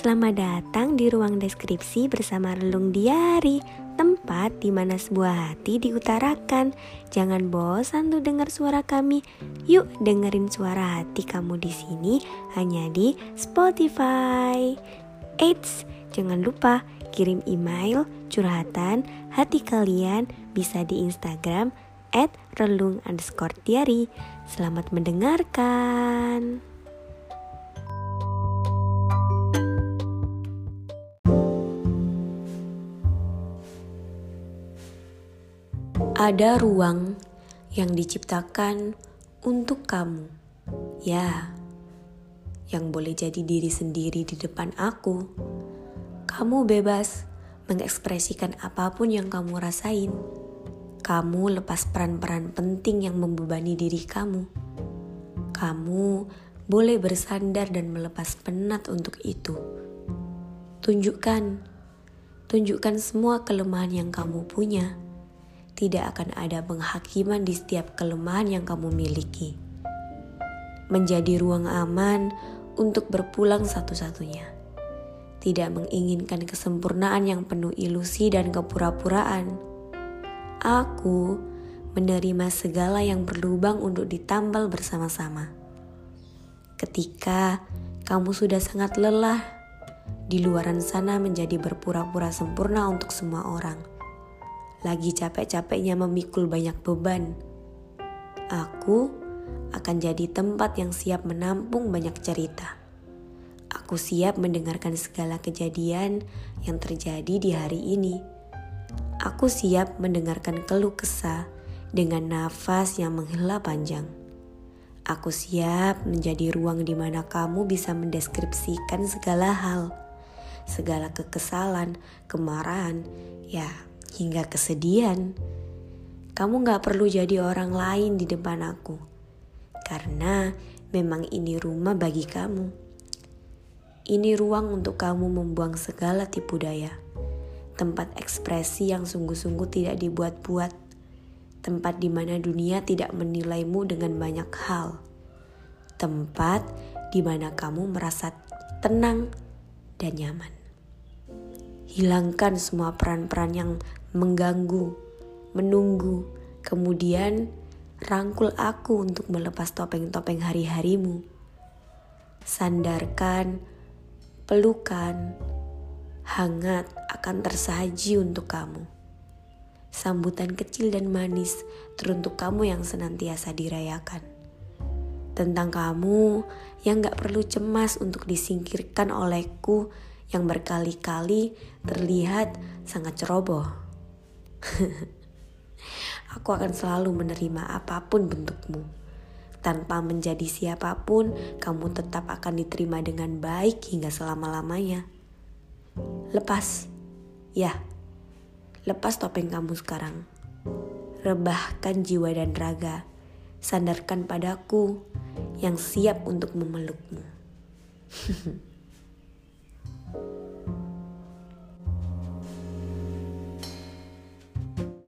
Selamat datang di ruang deskripsi bersama Relung Diari, tempat di mana sebuah hati diutarakan. Jangan bosan tuh dengar suara kami. Yuk dengerin suara hati kamu di sini hanya di Spotify. Eits, jangan lupa kirim email curhatan hati kalian bisa di Instagram at relung underscore diary. Selamat mendengarkan. Ada ruang yang diciptakan untuk kamu. Ya, yang boleh jadi diri sendiri di depan aku. Kamu bebas mengekspresikan apa pun yang kamu rasain. Kamu lepas peran-peran penting yang membebani diri kamu. Kamu boleh bersandar dan melepas penat untuk itu. Tunjukkan, tunjukkan semua kelemahan yang kamu punya tidak akan ada penghakiman di setiap kelemahan yang kamu miliki. Menjadi ruang aman untuk berpulang satu-satunya. Tidak menginginkan kesempurnaan yang penuh ilusi dan kepura-puraan. Aku menerima segala yang berlubang untuk ditambal bersama-sama. Ketika kamu sudah sangat lelah, di luaran sana menjadi berpura-pura sempurna untuk semua orang lagi capek-capeknya memikul banyak beban. Aku akan jadi tempat yang siap menampung banyak cerita. Aku siap mendengarkan segala kejadian yang terjadi di hari ini. Aku siap mendengarkan keluh kesah dengan nafas yang menghela panjang. Aku siap menjadi ruang di mana kamu bisa mendeskripsikan segala hal, segala kekesalan, kemarahan, ya hingga kesedihan. Kamu gak perlu jadi orang lain di depan aku, karena memang ini rumah bagi kamu. Ini ruang untuk kamu membuang segala tipu daya, tempat ekspresi yang sungguh-sungguh tidak dibuat-buat, tempat di mana dunia tidak menilaimu dengan banyak hal, tempat di mana kamu merasa tenang dan nyaman. Hilangkan semua peran-peran yang mengganggu, menunggu, kemudian rangkul aku untuk melepas topeng-topeng hari-harimu. Sandarkan, pelukan, hangat akan tersaji untuk kamu. Sambutan kecil dan manis teruntuk kamu yang senantiasa dirayakan. Tentang kamu yang gak perlu cemas untuk disingkirkan olehku yang berkali-kali terlihat sangat ceroboh. Aku akan selalu menerima apa pun bentukmu. Tanpa menjadi siapa pun, kamu tetap akan diterima dengan baik hingga selama-lamanya. Lepas, ya, lepas topeng kamu sekarang. Rebahkan jiwa dan raga, sandarkan padaku yang siap untuk memelukmu.